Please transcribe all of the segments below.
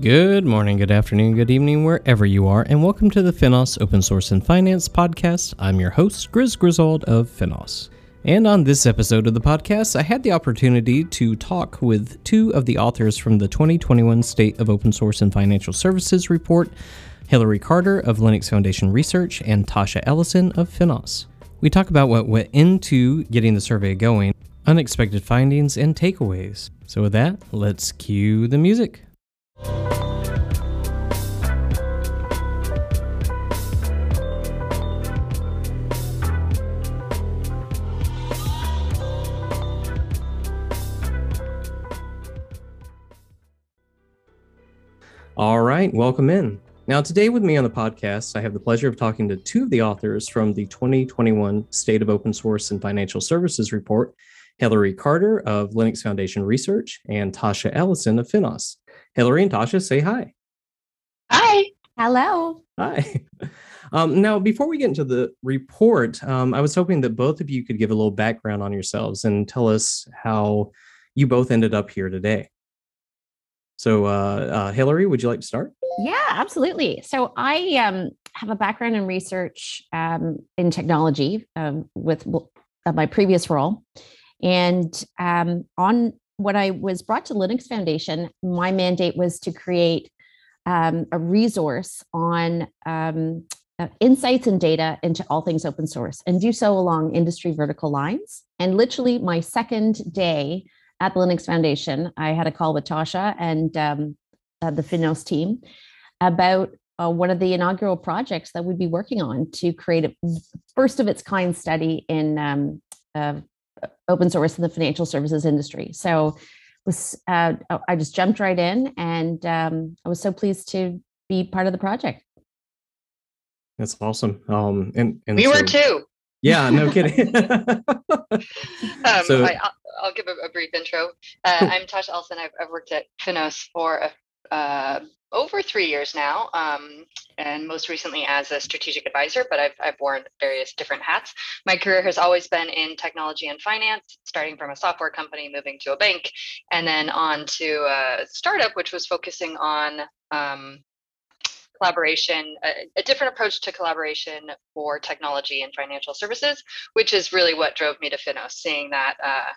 Good morning, good afternoon, good evening, wherever you are, and welcome to the Finos Open Source and Finance podcast. I'm your host, Grizz Griswold of Finos. And on this episode of the podcast, I had the opportunity to talk with two of the authors from the 2021 State of Open Source and Financial Services report Hillary Carter of Linux Foundation Research and Tasha Ellison of Finos. We talk about what went into getting the survey going, unexpected findings, and takeaways. So, with that, let's cue the music. All right, welcome in. Now, today with me on the podcast, I have the pleasure of talking to two of the authors from the 2021 State of Open Source and Financial Services report Hillary Carter of Linux Foundation Research and Tasha Ellison of Finos. Hillary and Tasha, say hi. Hi. Hello. Hi. Um, now, before we get into the report, um, I was hoping that both of you could give a little background on yourselves and tell us how you both ended up here today. So, uh, uh, Hillary, would you like to start? Yeah, absolutely. So, I um, have a background in research um, in technology um, with uh, my previous role. And um, on when I was brought to Linux Foundation, my mandate was to create um, a resource on um, uh, insights and data into all things open source and do so along industry vertical lines. And literally, my second day at the Linux Foundation, I had a call with Tasha and um, uh, the Finos team about uh, one of the inaugural projects that we'd be working on to create a first of its kind study in um, uh, open source in the financial services industry. So was uh, I just jumped right in, and um, I was so pleased to be part of the project. That's awesome. Um, and, and we so, were too. Yeah, no kidding. um, so, I, will give a, a, brief intro. Uh, cool. I'm Tasha Ellison. I've, I've, worked at Finos for a, uh, over three years now, um, and most recently as a strategic advisor, but I've, I've worn various different hats. My career has always been in technology and finance, starting from a software company, moving to a bank, and then on to a startup, which was focusing on um, collaboration, a, a, different approach to collaboration for technology and financial services, which is really what drove me to Finos, seeing that uh,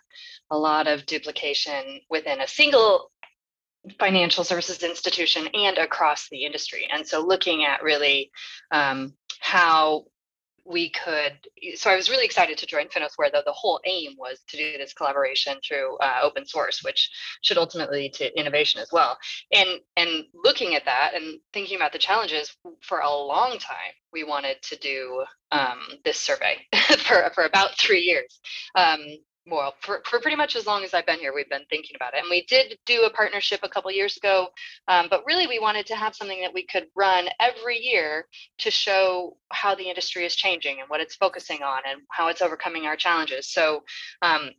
a lot of duplication within a single financial services institution and across the industry. And so looking at really um, how we could so i was really excited to join finos where the, the whole aim was to do this collaboration through uh, open source which should ultimately lead to innovation as well and and looking at that and thinking about the challenges for a long time we wanted to do um, this survey for, for about three years um, well for, for pretty much as long as i've been here we've been thinking about it. And we did do a partnership a couple years ago um, but really we wanted to have something that we could run every year to show how the industry is changing and what it's focusing on and how it's overcoming our challenges. So um,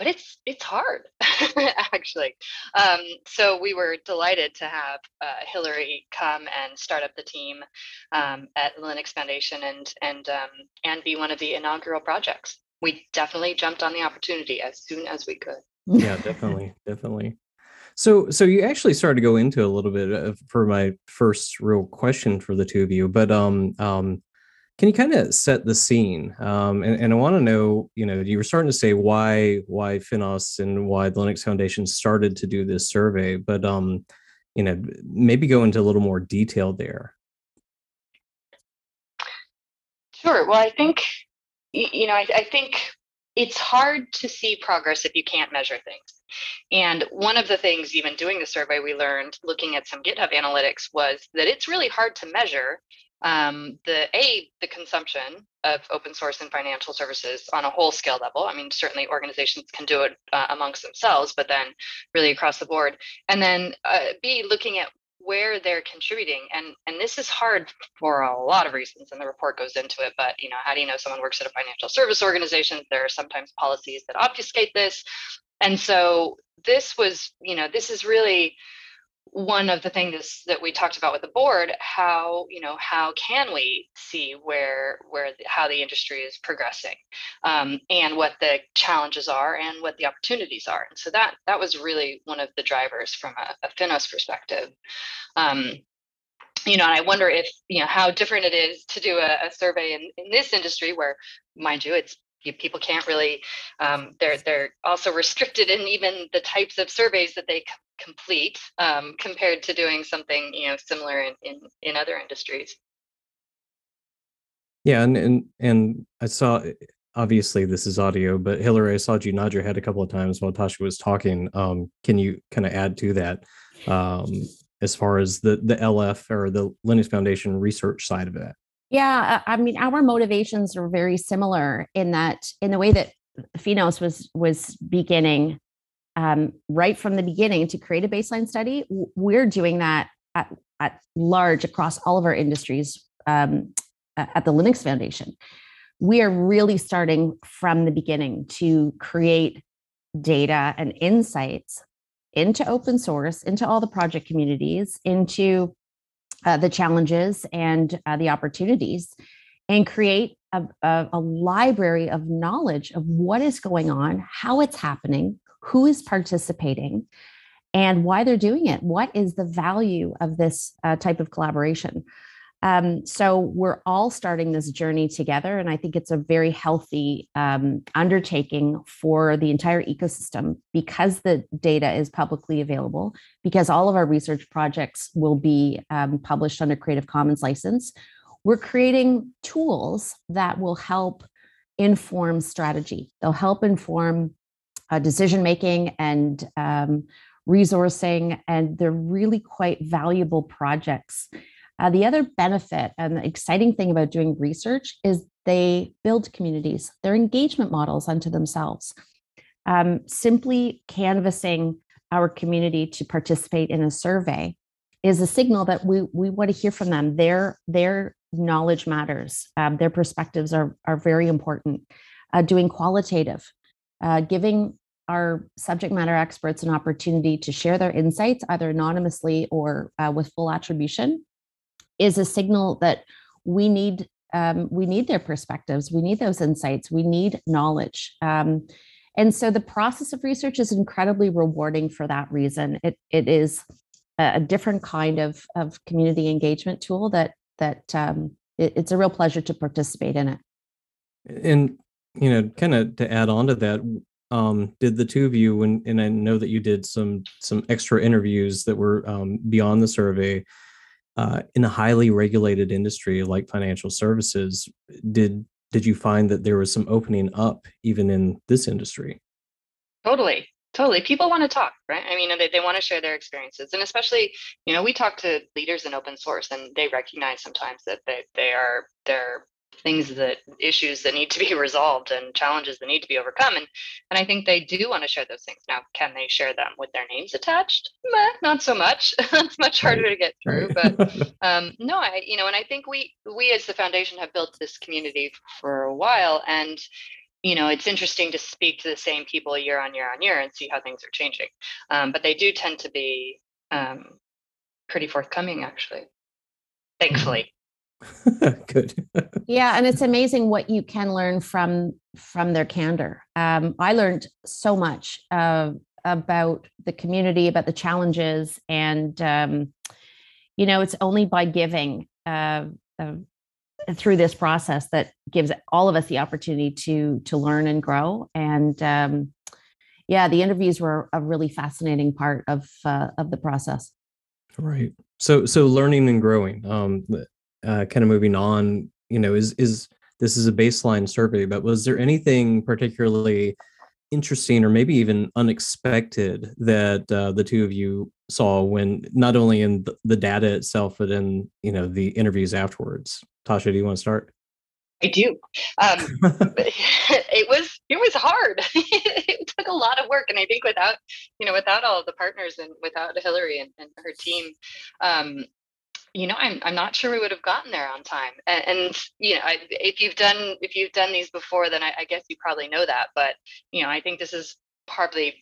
but it's it's hard actually. Um, so we were delighted to have uh, hillary come and start up the team um, at the linux foundation and and um, and be one of the inaugural projects we definitely jumped on the opportunity as soon as we could. Yeah, definitely, definitely. So, so you actually started to go into a little bit of, for my first real question for the two of you, but um, um, can you kind of set the scene? Um, and, and I want to know, you know, you were starting to say why why Finos and why the Linux Foundation started to do this survey, but um, you know, maybe go into a little more detail there. Sure. Well, I think you know, I, I think it's hard to see progress if you can't measure things. And one of the things, even doing the survey, we learned looking at some GitHub analytics was that it's really hard to measure um, the a the consumption of open source and financial services on a whole scale level. I mean, certainly organizations can do it uh, amongst themselves, but then really across the board. And then uh, b looking at where they're contributing and and this is hard for a lot of reasons and the report goes into it but you know how do you know someone works at a financial service organization? There are sometimes policies that obfuscate this and so this was you know this is really one of the things that we talked about with the board how you know how can we see where where the, how the industry is progressing um, and what the challenges are and what the opportunities are. And so that that was really one of the drivers from a, a finos perspective. Um, you know and i wonder if you know how different it is to do a, a survey in, in this industry where mind you it's people can't really um, they're they're also restricted in even the types of surveys that they c- complete um, compared to doing something you know similar in, in in other industries. Yeah and and and i saw obviously this is audio but hillary i saw you nod your head a couple of times while tasha was talking. Um, can you kind of add to that um, as far as the the lf or the linux foundation research side of it yeah, I mean, our motivations are very similar in that, in the way that Finos was was beginning um, right from the beginning to create a baseline study. We're doing that at, at large across all of our industries um, at the Linux Foundation. We are really starting from the beginning to create data and insights into open source, into all the project communities, into uh, the challenges and uh, the opportunities and create a, a, a, library of knowledge of what is going on, how it's happening, who is participating, and why they're doing it. What is the value of this uh, type of collaboration? Um, so we're all starting this journey together, and I think it's a very healthy um, undertaking for the entire ecosystem because the data is publicly available. Because all of our research projects will be um, published under Creative Commons license. We're creating tools that will help inform strategy. They'll help inform uh, decision making and um, resourcing, and they're really quite valuable projects. Uh, the other benefit and the exciting thing about doing research is they build communities, their engagement models unto themselves. Um, simply canvassing our community to participate in a survey is a signal that we, we want to hear from them. Their, their knowledge matters, um, their perspectives are, are very important. Uh, doing qualitative, uh, giving our subject matter experts an opportunity to share their insights either anonymously or uh, with full attribution is a signal that we need um, we need their perspectives we need those insights we need knowledge. Um, and so the process of research is incredibly rewarding for that reason. It, it is a different kind of, of community engagement tool that that um, it, it's a real pleasure to participate in it. And you know kind of to add on to that um, did the two of you when and i know that you did some some extra interviews that were um, beyond the survey uh, in a highly regulated industry like financial services, did did you find that there was some opening up even in this industry? Totally. Totally. People want to talk, right? I mean, they, they want to share their experiences. And especially, you know, we talk to leaders in open source and they recognize sometimes that they, they are they're things that issues that need to be resolved and challenges that need to be overcome and and i think they do want to share those things. Now can they share them with their names attached? Meh, not so much. It's much harder to get through but um, no i you know and i think we we as the foundation have built this community for a while and you know it's interesting to speak to the same people year on year on year and see how things are changing. Um, but they do tend to be um, pretty forthcoming actually. Thankfully Good. yeah, and it's amazing what you can learn from from their candor. Um, I learned so much uh, about the community, about the challenges, and um, you know, it's only by giving uh, uh, through this process that gives all of us the opportunity to to learn and grow. And um, yeah, the interviews were a really fascinating part of uh, of the process. Right. So so learning and growing. Um, uh, kind of moving on, you know, is is this is a baseline survey, but was there anything particularly interesting or maybe even unexpected that uh, the two of you saw when not only in the data itself but in you know the interviews afterwards? Tasha do you want to start? I do. Um, it was it was hard. It took a lot of work and i think without you know without all of the partners and without hillary and, and her team um, you know i'm i'm not sure we would have gotten there on time and, and you know I, if you've done if you've done these before then I, I, guess you probably know that but you know i think this is partly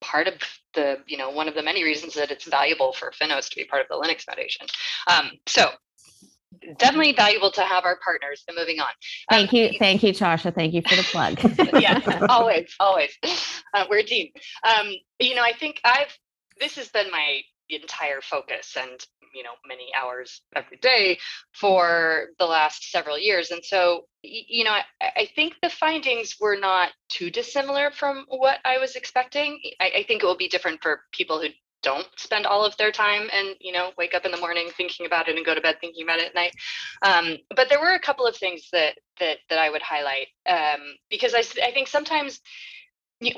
part of the you know one of the many reasons that it's valuable for Finos to be part of the Linux Foundation. Um, so definitely valuable to have our partners and moving on. Thank um, you. Thank you, Tasha. Thank you for the plug. yeah, always, always. Uh, we're a team. Um, you know, I think I've, this has been my entire focus and, you know, many hours every day for the last several years. And so, you know, I, I think the findings were not too dissimilar from what I was expecting. I, I think it will be different for people who don't spend all of their time and you know wake up in the morning thinking about it and go to bed thinking about it at night um, but there were a couple of things that that that i would highlight um, because I, I think sometimes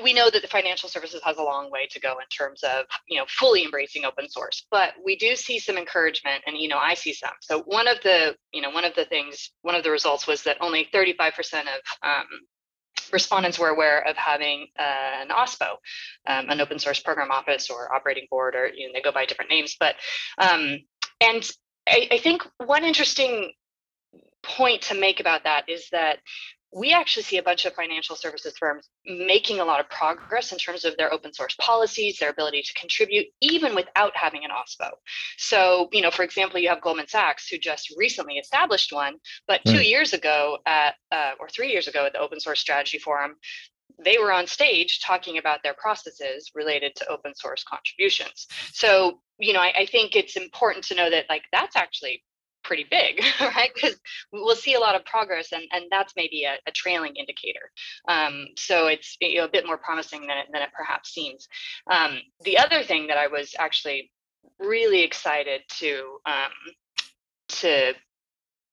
we know that the financial services has a long way to go in terms of you know fully embracing open source but we do see some encouragement and you know i see some so one of the you know one of the things one of the results was that only 35% of um, respondents were aware of having uh, an OSPO, um, an open source program office or operating board, or you know, they go by different names. But um, and I, I think one interesting point to make about that is that we actually see a bunch of financial services firms making a lot of progress in terms of their open source policies, their ability to contribute, even without having an OSPO. So, you know, for example, you have Goldman Sachs, who just recently established one, but two right. years ago at, uh, or three years ago at the Open Source Strategy Forum, they were on stage talking about their processes related to open source contributions. So, you know, I, I think it's important to know that like that's actually pretty big, right? Because we'll see a lot of progress, and, and that's maybe a, a trailing indicator. Um, so it's you know, a bit more promising than it, than it perhaps seems. Um, the other thing that I was actually really excited to um, to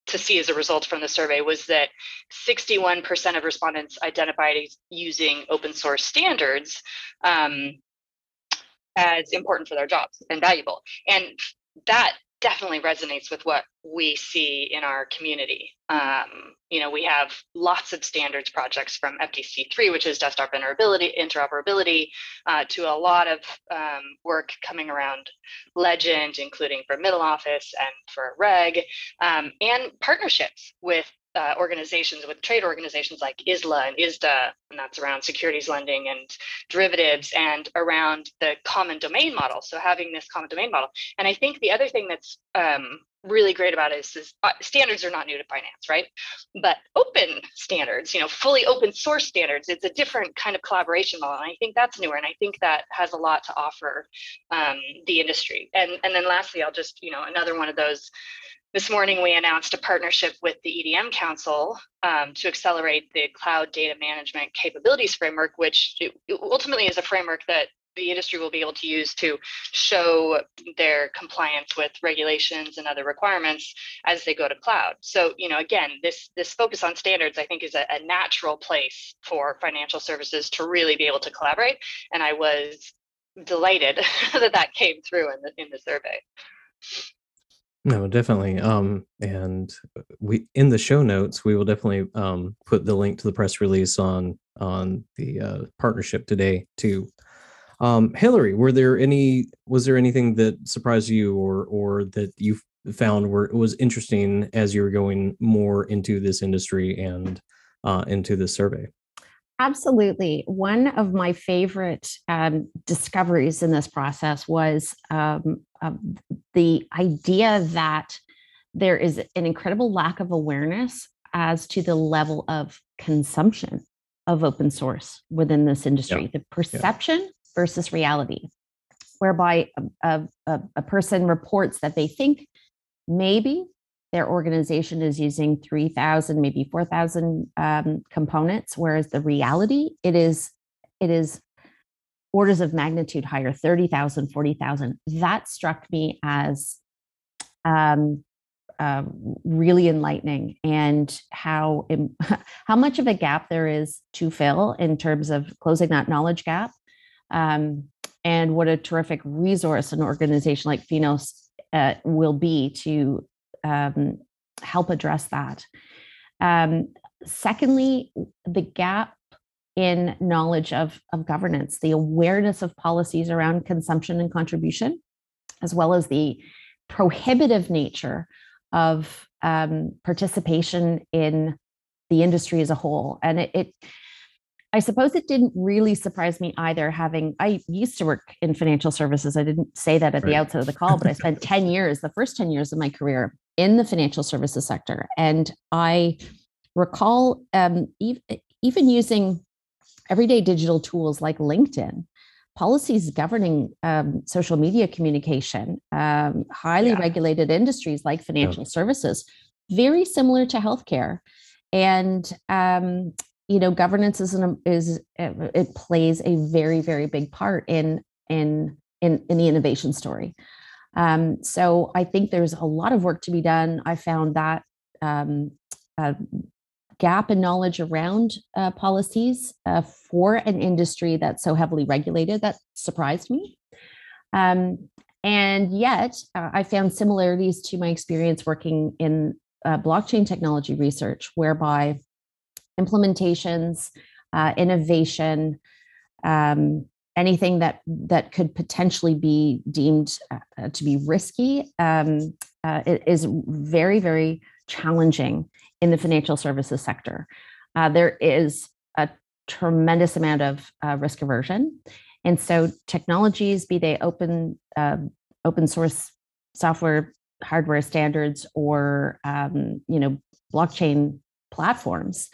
to see as a result from the survey was that 61% of respondents identified using open source standards um, as important for their jobs and valuable. And that definitely resonates with what we see in our community. Um, you know, we have lots of standards projects from FDC3, which is desktop interoperability, interoperability uh, to a lot of um, work coming around Legend, including for middle office and for Reg, um, and partnerships with uh, organizations with trade organizations like ISLA and ISDA, and that's around securities lending and derivatives and around the common domain model. So having this common domain model. And I think the other thing that's um, really great about it is, is uh, standards are not new to finance, right? But open standards, you know, fully open source standards, it's a different kind of collaboration model. And I think that's newer. And I think that has a lot to offer um, the industry. And, and then lastly, I'll just, you know, another one of those this morning, we announced a partnership with the EDM Council um, to accelerate the cloud data management capabilities framework, which ultimately is a framework that the industry will be able to use to show their compliance with regulations and other requirements as they go to cloud. So, you know, again, this this focus on standards, I think, is a, a natural place for financial services to really be able to collaborate. And I was delighted that that came through in the in the survey. No, definitely. Um, and we in the show notes we will definitely um put the link to the press release on on the uh, partnership today too. Um, Hillary, were there any was there anything that surprised you or or that you found were was interesting as you were going more into this industry and uh, into this survey? Absolutely. One of my favorite um, discoveries in this process was um, uh, the idea that there is an incredible lack of awareness as to the level of consumption of open source within this industry, yeah. the perception yeah. versus reality, whereby a, a, a person reports that they think maybe their organization is using 3000 maybe 4000 um, components whereas the reality it is it is orders of magnitude higher 30000 40000 that struck me as um, uh, really enlightening and how how much of a gap there is to fill in terms of closing that knowledge gap um, and what a terrific resource an organization like Finos uh, will be to um, help address that. Um, secondly, the gap in knowledge of, of governance, the awareness of policies around consumption and contribution, as well as the prohibitive nature of um, participation in the industry as a whole. And it, it I suppose it didn't really surprise me either. Having I used to work in financial services. I didn't say that at right. the outset of the call, but I spent 10 years, the first 10 years of my career in the financial services sector. And I recall um, even, even using everyday digital tools like LinkedIn, policies governing um, social media communication, um, highly yeah. regulated industries like financial yeah. services, very similar to healthcare. And um, you know, governance is an, is it plays a very very big part in in in, in the innovation story. Um, so I think there's a lot of work to be done. I found that um, uh, gap in knowledge around uh, policies uh, for an industry that's so heavily regulated that surprised me. Um, and yet, uh, I found similarities to my experience working in uh, blockchain technology research, whereby implementations, uh, innovation, um, anything that that could potentially be deemed uh, to be risky um, is very very challenging in the financial services sector. Uh, there is a tremendous amount of uh, risk aversion, and so technologies, be they open um, open source software, hardware standards, or um, you know blockchain platforms,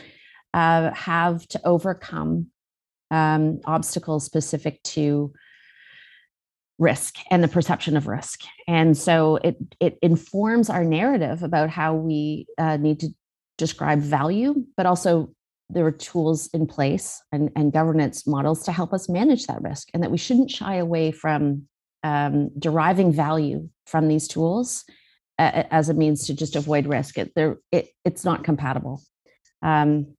uh, have to overcome um, obstacles specific to risk and the perception of risk. And so it it informs our narrative about how we uh, need to describe value but also there are tools in place and, and governance models to help us manage that risk and that we shouldn't shy away from um, deriving value from these tools uh, as a means to just avoid risk. It, it, it's not compatible. Um,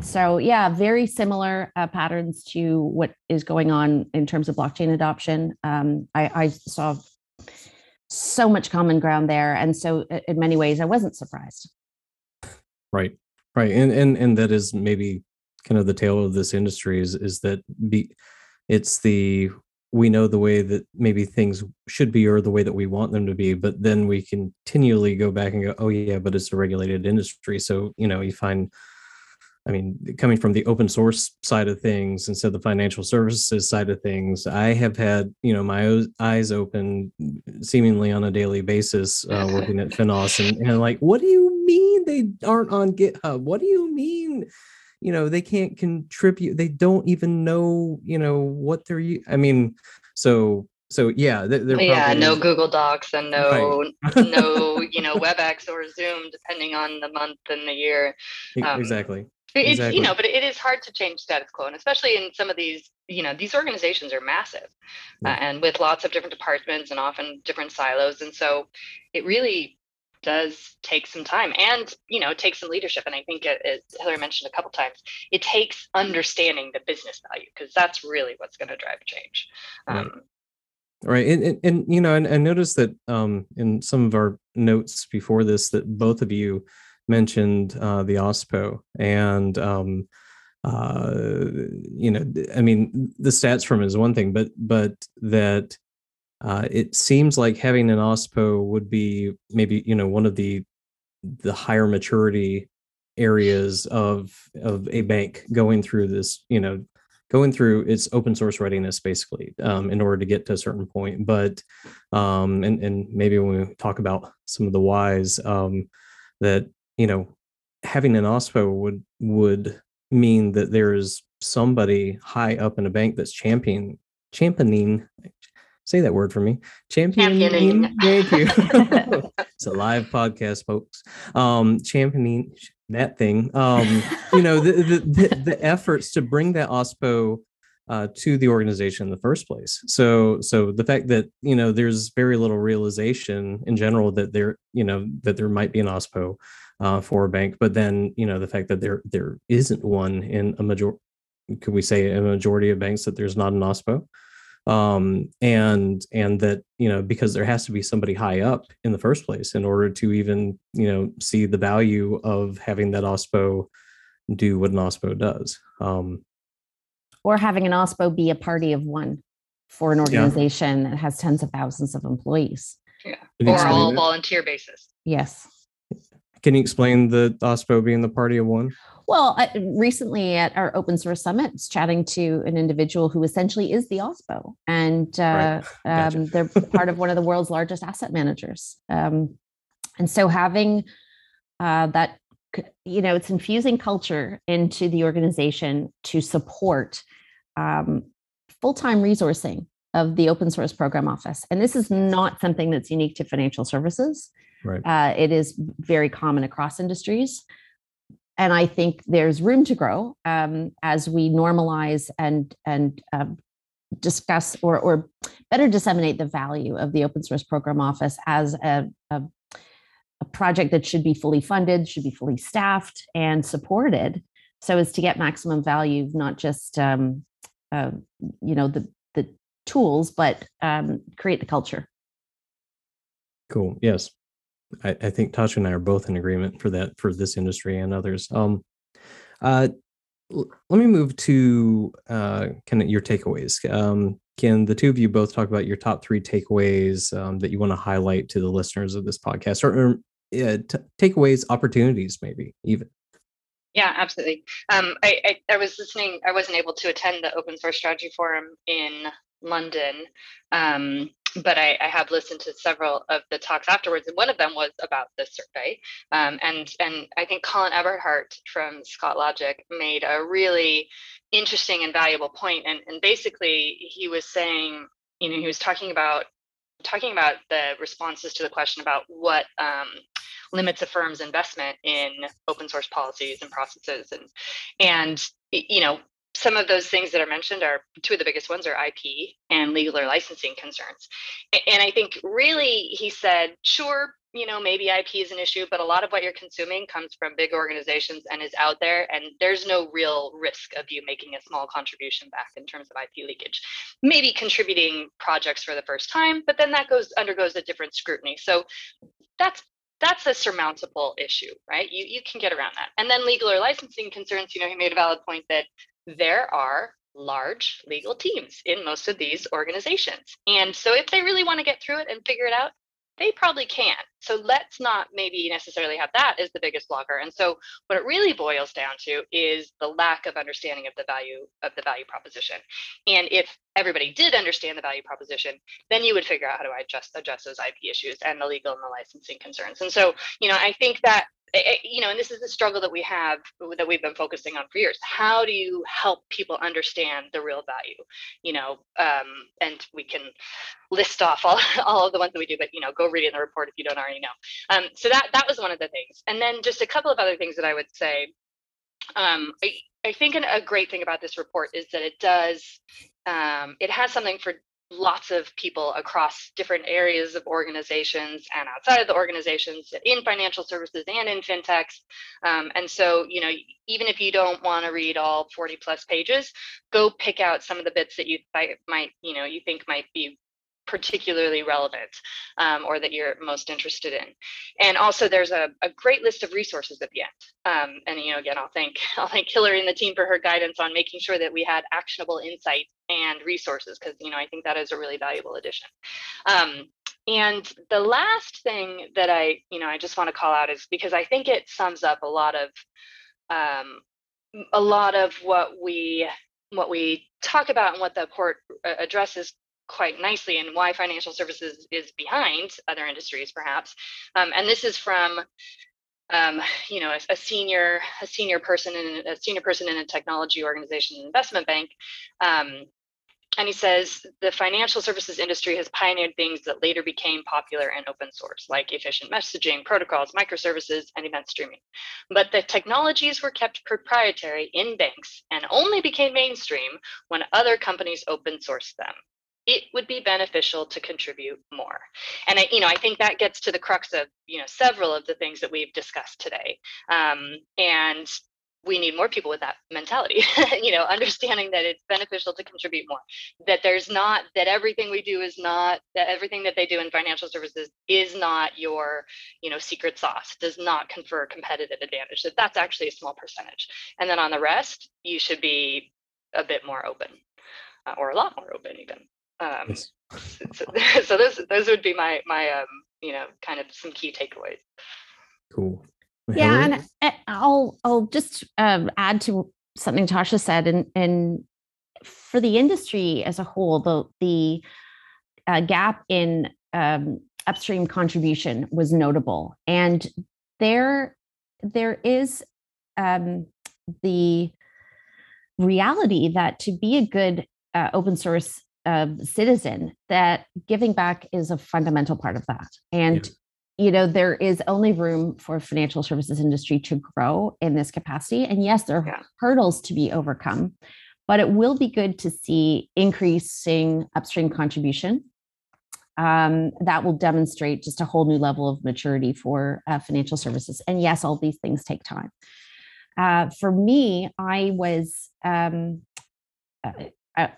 so yeah very similar uh, patterns to what is going on in terms of blockchain adoption. Um, I, I, saw so much common ground there and so in many ways i wasn't surprised. Right right and and and that is maybe kind of the tale of this industry is is that be it's the we know the way that maybe things should be or the way that we want them to be but then we continually go back and go oh yeah but it's a regulated industry. So you know you find I mean, coming from the open source side of things instead of the financial services side of things, I have had you know my eyes open seemingly on a daily basis uh, working at Finos, and, and like, what do you mean they aren't on GitHub? What do you mean? You know, they can't contribute. They don't even know. You know what they're. I mean, so so yeah they're, yeah no google docs and no right. no you know webex or zoom depending on the month and the year um, exactly it's exactly. you know but it is hard to change status quo and especially in some of these you know these organizations are massive yeah. uh, and with lots of different departments and often different silos and so it really does take some time and you know take some leadership and i think it, as hillary mentioned a couple times it takes understanding the business value because that's really what's going to drive change right. Um, right and, and, and, you know and I noticed that um in some of our notes before this that both of you mentioned uh, the OSPO, and um, uh, you know, I mean, the stats from is one thing, but but that uh, it seems like having an OSPO would be maybe you know one of the the higher maturity areas of of a bank going through this you know going through its open source readiness basically um, in order to get to a certain point. But um, and and maybe when we talk about some of the whys um, that you know, having an OSPO would would mean that there is somebody high up in a bank that's championing championing say that word for me championing, championing. thank you it's a live podcast folks um championing that thing um you know the, the the, the efforts to bring that ospo uh, to the organization in the first place. So, so the fact that you know there's very little realization in general that there, you know, that there might be an OSPO uh, for a bank. But then, you know, the fact that there there isn't one in a major, could we say a majority of banks that there's not an OSPO, um, and and that you know because there has to be somebody high up in the first place in order to even you know see the value of having that OSPO do what an OSPO does. Um, or having an OSPO be a party of one for an organization yeah. that has tens of thousands of employees. Yeah. Or all volunteer basis. Yes. Can you explain the OSPO being the party of one? Well, I, recently at our open source summit, chatting to an individual who essentially is the OSPO, and uh, right. gotcha. um, they're part of one of the world's largest asset managers. Um, and so having uh, that, you know, it's infusing culture into the organization to support um, full-time resourcing of the open source program office. And this is not something that's unique to financial services. Right. Uh, it is very common across industries. And I think there's room to grow um, as we normalize and and um, discuss or or better disseminate the value of the open source program office as a, a, a project that should be fully funded, should be fully staffed and supported, so as to get maximum value, not just um, uh, you know the the tools, but um, create the culture. Cool. Yes, I, I think Tasha and I are both in agreement for that for this industry and others. Um, uh, l- let me move to uh, kind of your takeaways. Um, can the two of you both talk about your top three takeaways um, that you want to highlight to the listeners of this podcast, or, or uh, t- takeaways, opportunities, maybe even? Yeah, absolutely. Um, I, I, I was listening. I wasn't able to attend the Open Source Strategy Forum in London, um, but I, I, have listened to several of the talks afterwards, and one of them was about this survey. Um, and and I think Colin Eberhardt from Scott Logic made a really interesting and valuable point. And and basically, he was saying, you know, he was talking about talking about the responses to the question about what um, limits a firm's investment in open source policies and processes and and you know some of those things that are mentioned are two of the biggest ones are IP and legal or licensing concerns. And I think really he said, sure, you know, maybe IP is an issue, but a lot of what you're consuming comes from big organizations and is out there. And there's no real risk of you making a small contribution back in terms of IP leakage. Maybe contributing projects for the first time, but then that goes undergoes a different scrutiny. So that's that's a surmountable issue, right? You you can get around that. And then legal or licensing concerns, you know, he made a valid point that there are large legal teams in most of these organizations. And so if they really want to get through it and figure it out, they probably can. So let's not maybe necessarily have that as the biggest blocker. And so what it really boils down to is the lack of understanding of the value of the value proposition. And if everybody did understand the value proposition, then you would figure out how to adjust address those IP issues and the legal and the licensing concerns. And so, you know, I think that you know, and this is the struggle that we have that we've been focusing on for years. How do you help people understand the real value? You know, um, and we can list off all, all of the ones that we do, but you know, go read in the report if you don't already know. Um, so that that was one of the things, and then just a couple of other things that I would say. Um, I, I think an, a great thing about this report is that it does um, it has something for lots of people across different areas of organizations and outside of the organizations in financial services and in fintechs um, and so you know even if you don't want to read all 40 plus pages go pick out some of the bits that you might you know you think might be particularly relevant um, or that you're most interested in. And also there's a, a great list of resources at the end. Um, and you know, again, I'll thank I'll thank Hillary and the team for her guidance on making sure that we had actionable insights and resources because you know I think that is a really valuable addition. Um, and the last thing that I you know I just want to call out is because I think it sums up a lot of um, a lot of what we what we talk about and what the court uh, addresses quite nicely and why financial services is behind other industries perhaps um, and this is from um, you know a, a, senior a senior person in a senior person in a technology organization investment bank um, and he says the financial services industry has pioneered things that later became popular and open source, like efficient messaging, protocols, microservices, and event streaming. But the technologies were kept proprietary in banks and only became mainstream when other companies open sourced them it would be beneficial to contribute more. And I, you know, I think that gets to the crux of, you know, several of the things that we've discussed today. Um, and we need more people with that mentality, you know, understanding that it's beneficial to contribute more, that there's not, that everything we do is not, that everything that they do in financial services is not your, you know, secret sauce, does not confer competitive advantage, that that's actually a small percentage. And then on the rest, you should be a bit more open uh, or a lot more open even. Um, yes. so, so those those would be my my um, you know kind of some key takeaways. Cool. Yeah, and I'll I'll just um, add to something Tasha said, and and for the industry as a whole, the the uh, gap in um, upstream contribution was notable, and there there is um, the reality that to be a good uh, open source uh, citizen, that giving back is a fundamental part of that, and. You know, there is only room for financial services industry to grow in this capacity. And yes, there are yeah. hurdles to be overcome, but it will be good to see increasing upstream contribution um, that will demonstrate just a whole new level of maturity for uh, financial services. And yes, all these things take time. Uh, for me, I was um, uh, uh,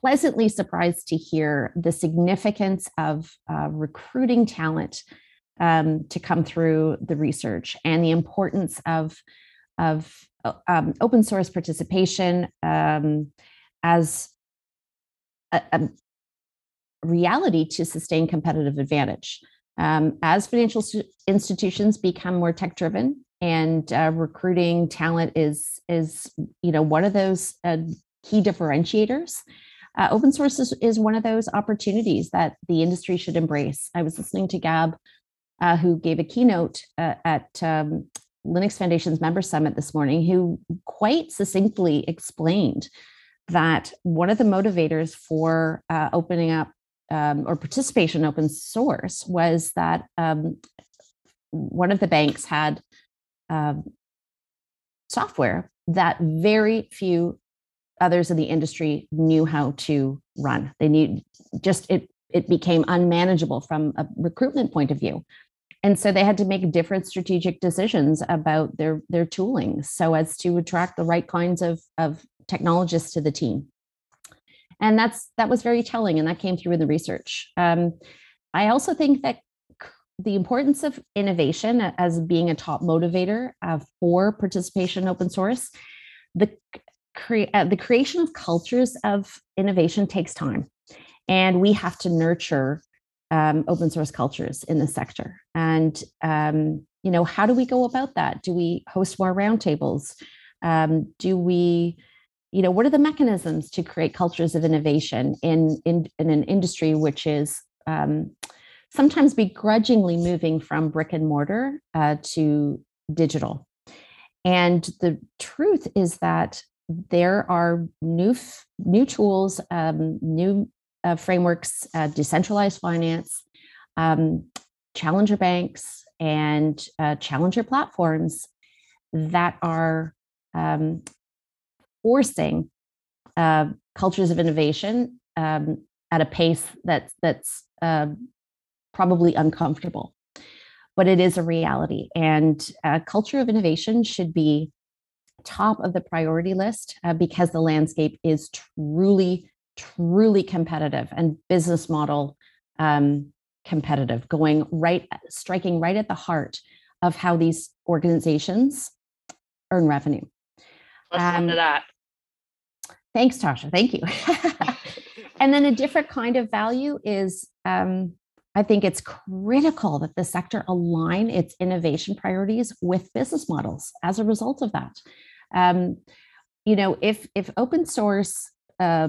pleasantly surprised to hear the significance of uh, recruiting talent um, to come through the research and the importance of, of uh, um, open source participation um, as a, a, reality to sustain competitive advantage. Um, as financial institutions become more tech driven and uh, recruiting talent is is you know one of those uh, key differentiators uh, open source is, is one of those opportunities that the industry should embrace. I was listening to gab uh, who gave a keynote uh, at um, linux foundation's member summit this morning who quite succinctly explained that one of the motivators for uh, opening up um, or participation in open source was that um, one of the banks had um, software that very few others in the industry knew how to run. They need just it it became unmanageable from a recruitment point of view. And so they had to make different strategic decisions about their their tooling so as to attract the right kinds of, of technologists to the team and that's that was very telling and that came through in the research um, i also think that the importance of innovation as being a top motivator uh, for participation in open source the cre- uh, the creation of cultures of innovation takes time and we have to nurture um, open source cultures in the sector. And um, you know how do we go about that? Do we host more roundtables? Um, do we you know what are the mechanisms to create cultures of innovation in in, in an industry which is um, sometimes begrudgingly moving from brick and mortar uh, to digital? And the truth is that there are new new tools um, new uh, frameworks uh, decentralized finance um, challenger banks and uh, challenger platforms that are um, forcing uh, cultures of innovation um, at a pace that's that's uh, probably uncomfortable, but it is a reality. And a culture of innovation should be top of the priority list uh, because the landscape is truly, truly competitive and business model um, competitive, going right, striking right at the heart of how these organizations earn revenue. Listen um, to that. Thanks, Tasha. Thank you. and then a different kind of value is um, I think it's critical that the sector align its innovation priorities with business models as a result of that. Um, you know, if if open source uh,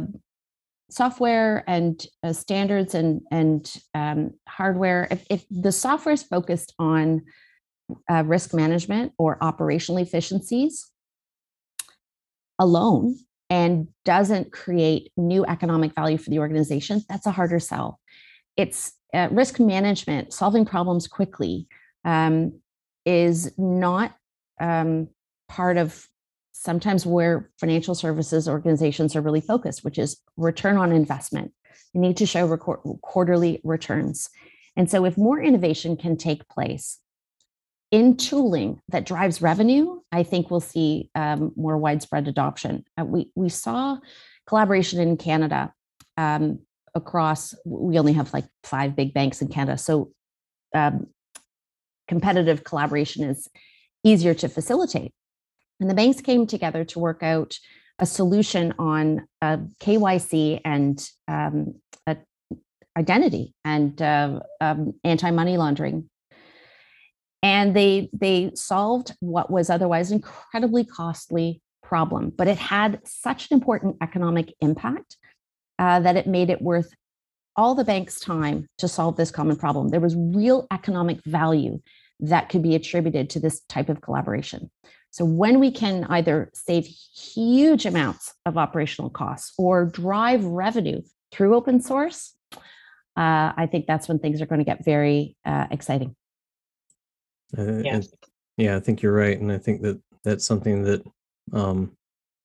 software and uh, standards and and um, hardware, if, if the software is focused on uh, risk management or operational efficiencies, alone and doesn't create new economic value for the organization, that's a harder sell. It's uh, risk management, solving problems quickly, um, is not um, part of sometimes where financial services organizations are really focused, which is return on investment. You need to show record- quarterly returns. And so, if more innovation can take place, in tooling that drives revenue, I think we'll see um, more widespread adoption. Uh, we we saw collaboration in Canada um, across. We only have like five big banks in Canada, so um, competitive collaboration is easier to facilitate. And the banks came together to work out a solution on uh, KYC and um, identity and uh, um, anti money laundering. And they they solved what was otherwise an incredibly costly problem but it had such an important economic impact uh, that it made it worth all the bank's time to solve this common problem. There was real economic value that could be attributed to this type of collaboration so when we can either save huge amounts of operational costs or drive revenue through open source uh, i think that's when things are going to get very uh, exciting uh, yeah. yeah, I think you're right, and I think that that's something that um,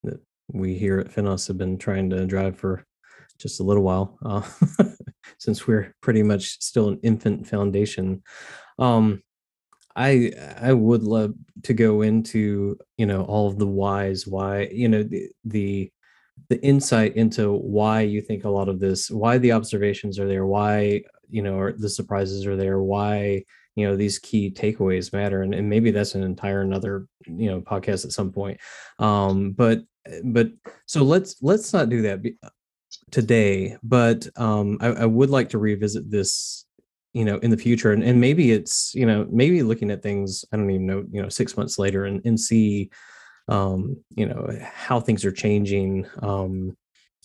that we here at Finos have been trying to drive for just a little while, uh, since we're pretty much still an infant foundation. Um, I I would love to go into you know all of the whys, why you know the the the insight into why you think a lot of this, why the observations are there, why you know the surprises are there, why you know these key takeaways matter and, and maybe that's an entire another you know podcast at some point. Um but but so let's let's not do that today but um I, I would like to revisit this you know in the future and, and maybe it's you know maybe looking at things i don't even know you know six months later and, and see um you know how things are changing um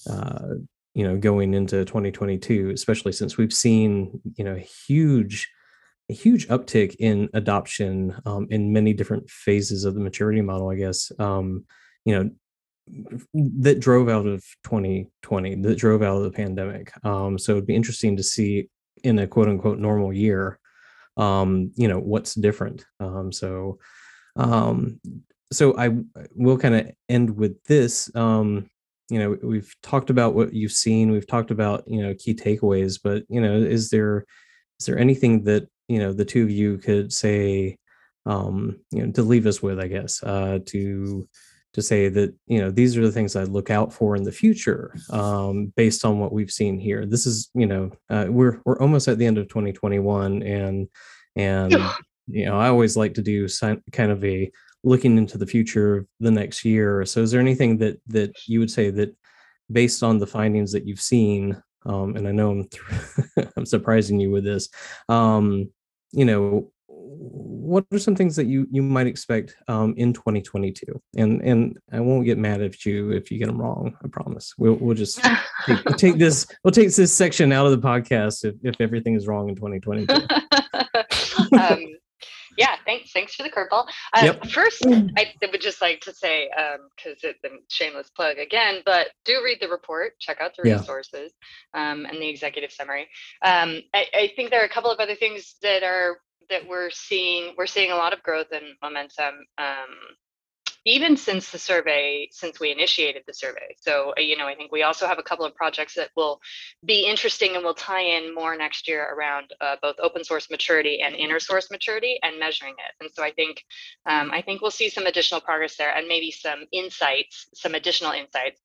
uh you know going into 2022 especially since we've seen you know huge a huge uptick in adoption um, in many different phases of the maturity model, I guess. Um, you know, that drove out of 2020, that drove out of the pandemic. Um, so it'd be interesting to see in a quote unquote normal year, um, you know, what's different. Um, so, um, so I will kind of end with this. Um, you know, we've talked about what you've seen, we've talked about you know key takeaways, but you know, is there is there anything that you know the two of you could say um you know to leave us with i guess uh to to say that you know these are the things i look out for in the future um based on what we've seen here this is you know uh, we're we're almost at the end of 2021 and and you know i always like to do kind of a looking into the future of the next year so is there anything that that you would say that based on the findings that you've seen um, and I know I'm th- I'm surprising you with this. Um, you know what are some things that you you might expect um, in 2022 and and i won't get mad at you if you get them wrong i promise. We'll, we'll just take, take, this we'll take this section out of the podcast if, if everything is wrong in 2022 um, yeah thanks thanks for the curveball. Uh, yep. first mm. i would just like to say because um, it's a shameless plug again but do read the report check out the resources um, and the executive summary. Um, I, I think there are a couple of other things that are that we're seeing we're seeing a lot of growth and momentum um, even since the survey, since we initiated the survey. So, uh, you know, I think we also have a couple of projects that will be interesting and will tie in more next year around uh, both open source maturity and inner source maturity and measuring it. And so I think, um, I think we'll see some additional progress there and maybe some insights, some additional insights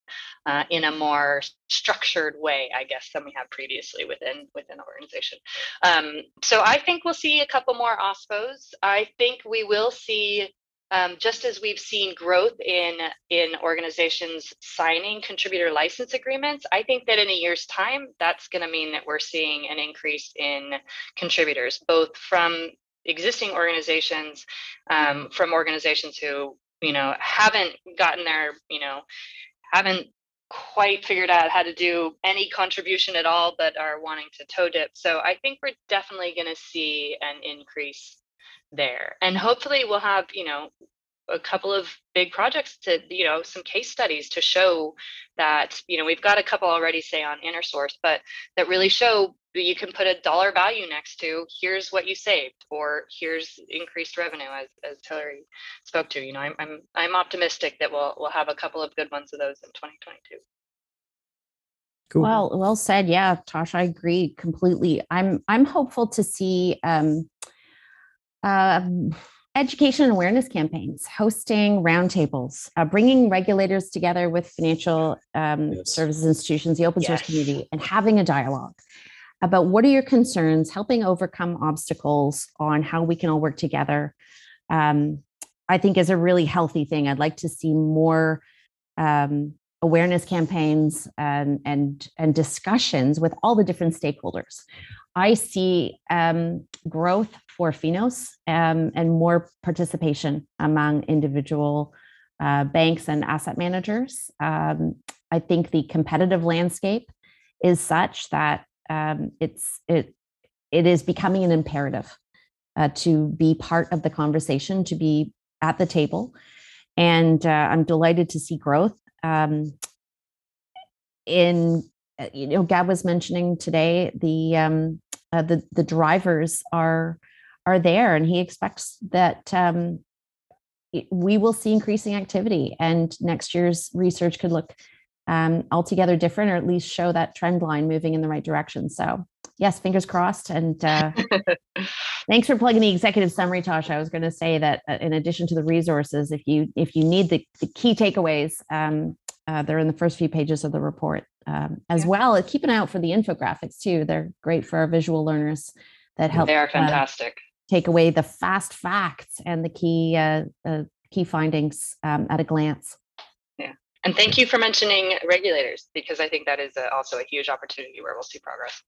uh, in a more structured way, I guess, than we have previously within within the organization. Um, so I think we'll see a couple more OSPOs. I think we will see um, just as we've seen growth in in organizations signing contributor license agreements, I think that in a year's time, that's going to mean that we're seeing an increase in contributors, both from existing organizations, um, from organizations who you know haven't gotten their you know haven't quite figured out how to do any contribution at all, but are wanting to toe dip. So I think we're definitely going to see an increase there and hopefully we'll have you know a couple of big projects to you know some case studies to show that you know we've got a couple already say on inner source but that really show you can put a dollar value next to here's what you saved or here's increased revenue as, as Hillary spoke to you know I'm, I'm i'm optimistic that we'll we'll have a couple of good ones of those in 2022 Cool. Well, well said. Yeah, Tosh, I agree completely. I'm I'm hopeful to see um, uh, education and awareness campaigns, hosting roundtables, uh, bringing regulators together with financial um, yes. services institutions, the open yes. source community, and having a dialogue about what are your concerns, helping overcome obstacles on how we can all work together. Um, I think is a really healthy thing. I'd like to see more um, awareness campaigns and and and discussions with all the different stakeholders. I see um, growth for Finos um, and more participation among individual uh, banks and asset managers. Um, I think the competitive landscape is such that um, it's it it is becoming an imperative uh, to be part of the conversation, to be at the table, and uh, I'm delighted to see growth. Um, in you know, Gab was mentioning today the um, uh, the the drivers are are there, and he expects that um, we will see increasing activity, and next year's research could look um, altogether different, or at least show that trend line moving in the right direction. So, yes, fingers crossed. And uh, thanks for plugging the executive summary, Tasha. I was going to say that uh, in addition to the resources, if you if you need the, the key takeaways, um, uh, they're in the first few pages of the report um, as yeah. well. Keep an eye out for the infographics too. They're great for our visual learners that help. They are uh, fantastic. Uh, take away the fast facts and the key uh, uh, key findings um, at a glance. Yeah, and thank you for mentioning regulators because I think that is a, also a huge opportunity where we'll see progress.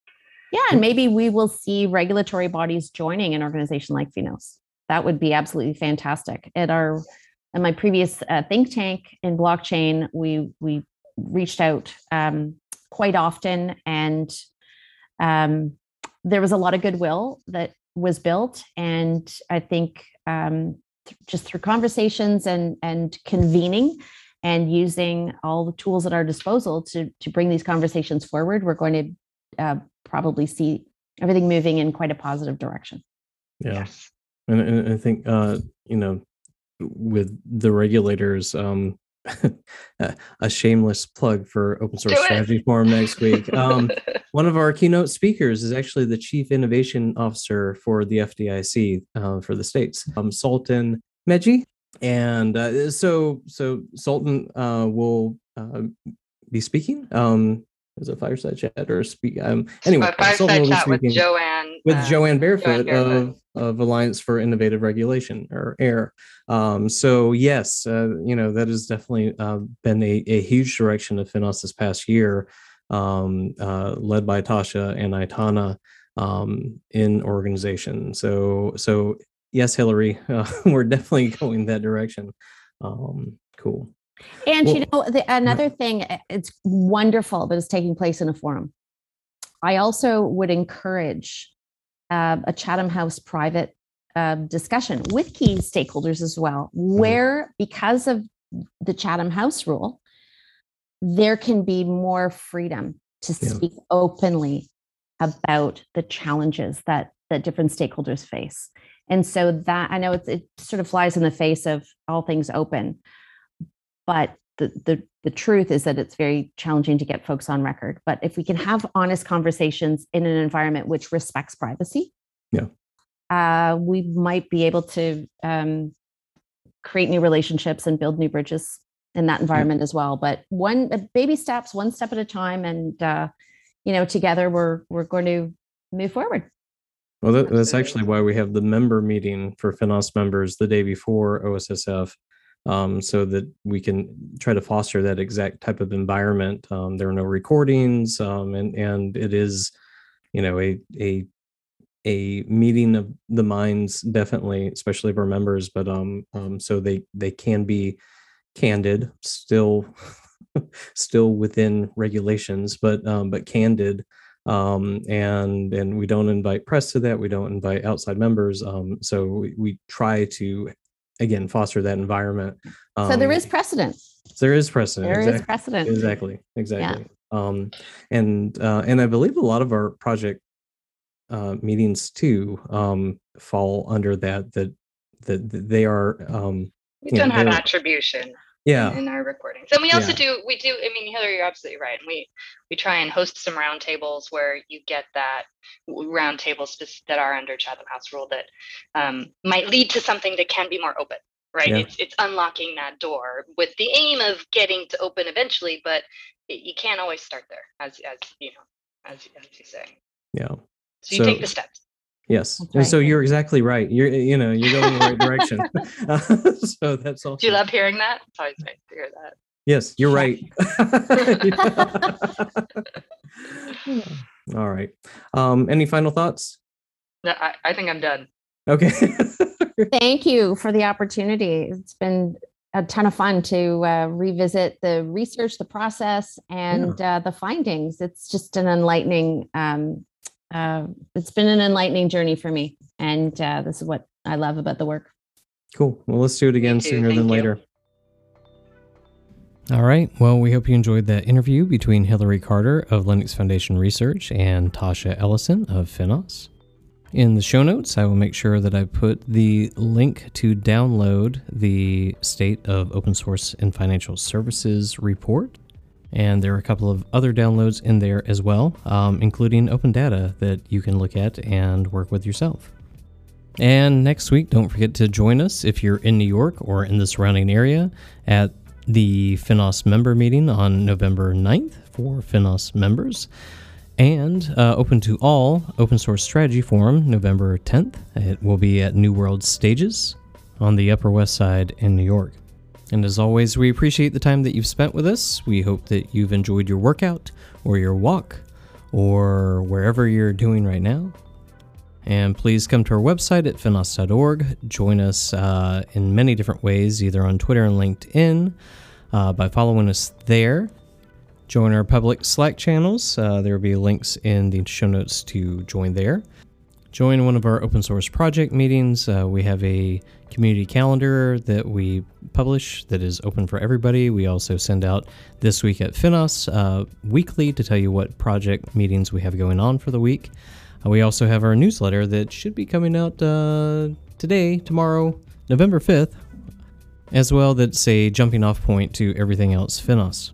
Yeah, and maybe we will see regulatory bodies joining an organization like Finos. That would be absolutely fantastic. At our in my previous uh, think tank in blockchain, we we reached out um, quite often, and um, there was a lot of goodwill that was built. And I think um, th- just through conversations and and convening and using all the tools at our disposal to to bring these conversations forward, we're going to uh, probably see everything moving in quite a positive direction. Yeah. Yes. And, and I think, uh, you know, with the regulators, um, a shameless plug for Open Source Strategy Forum next week. Um, one of our keynote speakers is actually the Chief Innovation Officer for the FDIC uh, for the states, um, Sultan Meghji. And uh, so, so Sultan uh, will uh, be speaking. Um, is a fireside chat or a speak? Um, anyway, fireside chat with Jo Ann with uh, Jo Ann Barefoot, Joanne Barefoot. Of, of Alliance for Innovative Regulation or AIR. Um, so yes, uh, you know that has definitely uh, been a, a huge direction of Finos this past year, um, uh, led by Tasha and Itana um, in organization. So so yes, Hillary, we're definitely going that direction. Um, cool. And well, you know, the, another thing, eh, it's wonderful that it's taking place in a forum. I also would encourage uh, a Chatham House private uh, discussion with key stakeholders as well, mm-hmm. where because of the Chatham House rule, there can be more freedom to yeah. speak openly about the challenges that that different stakeholders face. And so that I know it sort of flies in the face of all things open, but the, the the truth is that it's very challenging to get folks on record. But if we can have honest conversations in an environment which respects privacy yeah. uh, we might be able to um, create new relationships and build new bridges in that environment yeah. as well. But one uh, baby steps one step at a time. And uh, you know together we're we're going to move forward. Well that, that's actually why we have the member meeting for finos members the day before ossf um, so that we can try to foster that exact type of environment. Um, there are no recordings, um, and and it is, you know, a a a meeting of the minds, definitely, especially of our members. But um, um so they they can be candid, still still within regulations, but um, but candid. Um, and and we don't invite press to that. We don't invite outside members. So we, we try to again foster that environment. Um, so there is precedent. There is precedent. There exactly. is precedent. Exactly. Exactly. Yeah. Um, and uh, and I believe a lot of our project uh, meetings too um, fall under that. That that, that they are. Um, we don't know, have attribution yeah. in our recordings and we also yeah. do we do i mean hillary you're absolutely right and we we try and host some roundtables where you get that roundtables that are under chatham house rule that um, might lead to something that can be more open right? Yeah. it's it's unlocking that door with the aim of getting to open eventually but it, you can't always start there as as you know as, as you say. Yeah. So you so, take the steps Yes. That's and so you're exactly right. You're, you know, you're going in the right direction. so that's all. Do you love hearing that? It's always nice to hear that. Yes, you're right. All right. Um, any final thoughts? No, I, I think I'm done. Okay. Thank you for the opportunity. It's been a ton of fun to uh, revisit the research, the process, and yeah. uh, the findings. It's just an enlightening. Um, uh, it's been an enlightening journey for me, and uh, this is what I love about the work. Cool. Well, let's do it again sooner Thank than you. later. All right. Well, we hope you enjoyed that interview between Hillary Carter of Linux Foundation Research and Tasha Ellison of Finos. In the show notes, I will make sure that I put the link to download the State of Open Source and Financial Services report. And there are a couple of other downloads in there as well, um, including open data that you can look at and work with yourself. And next week, don't forget to join us if you're in New York or in the surrounding area at the Finos member meeting on November 9th for Finos members. And uh, open to all open source strategy forum november 10th it will be at new world stages on the upper west side in new york and as always we appreciate the time that you've spent with us we hope that you've enjoyed your workout or your walk or wherever you're doing right now and please come to our website at finos.org join us uh, in many different ways either on twitter and linkedin uh, by following us there Join our public Slack channels. Uh, there will be links in the show notes to join there. Join one of our open source project meetings. Uh, we have a community calendar that we publish that is open for everybody. We also send out this week at Finos uh, weekly to tell you what project meetings we have going on for the week. Uh, we also have our newsletter that should be coming out uh, today, tomorrow, November 5th, as well. That's a jumping off point to everything else Finos.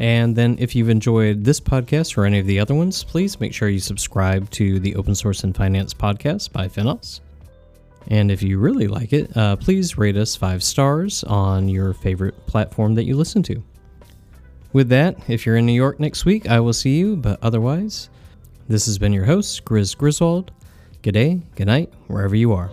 And then, if you've enjoyed this podcast or any of the other ones, please make sure you subscribe to the Open Source and Finance podcast by Finos. And if you really like it, uh, please rate us five stars on your favorite platform that you listen to. With that, if you're in New York next week, I will see you, but otherwise, this has been your host, Grizz Griswold. Good day, good night, wherever you are.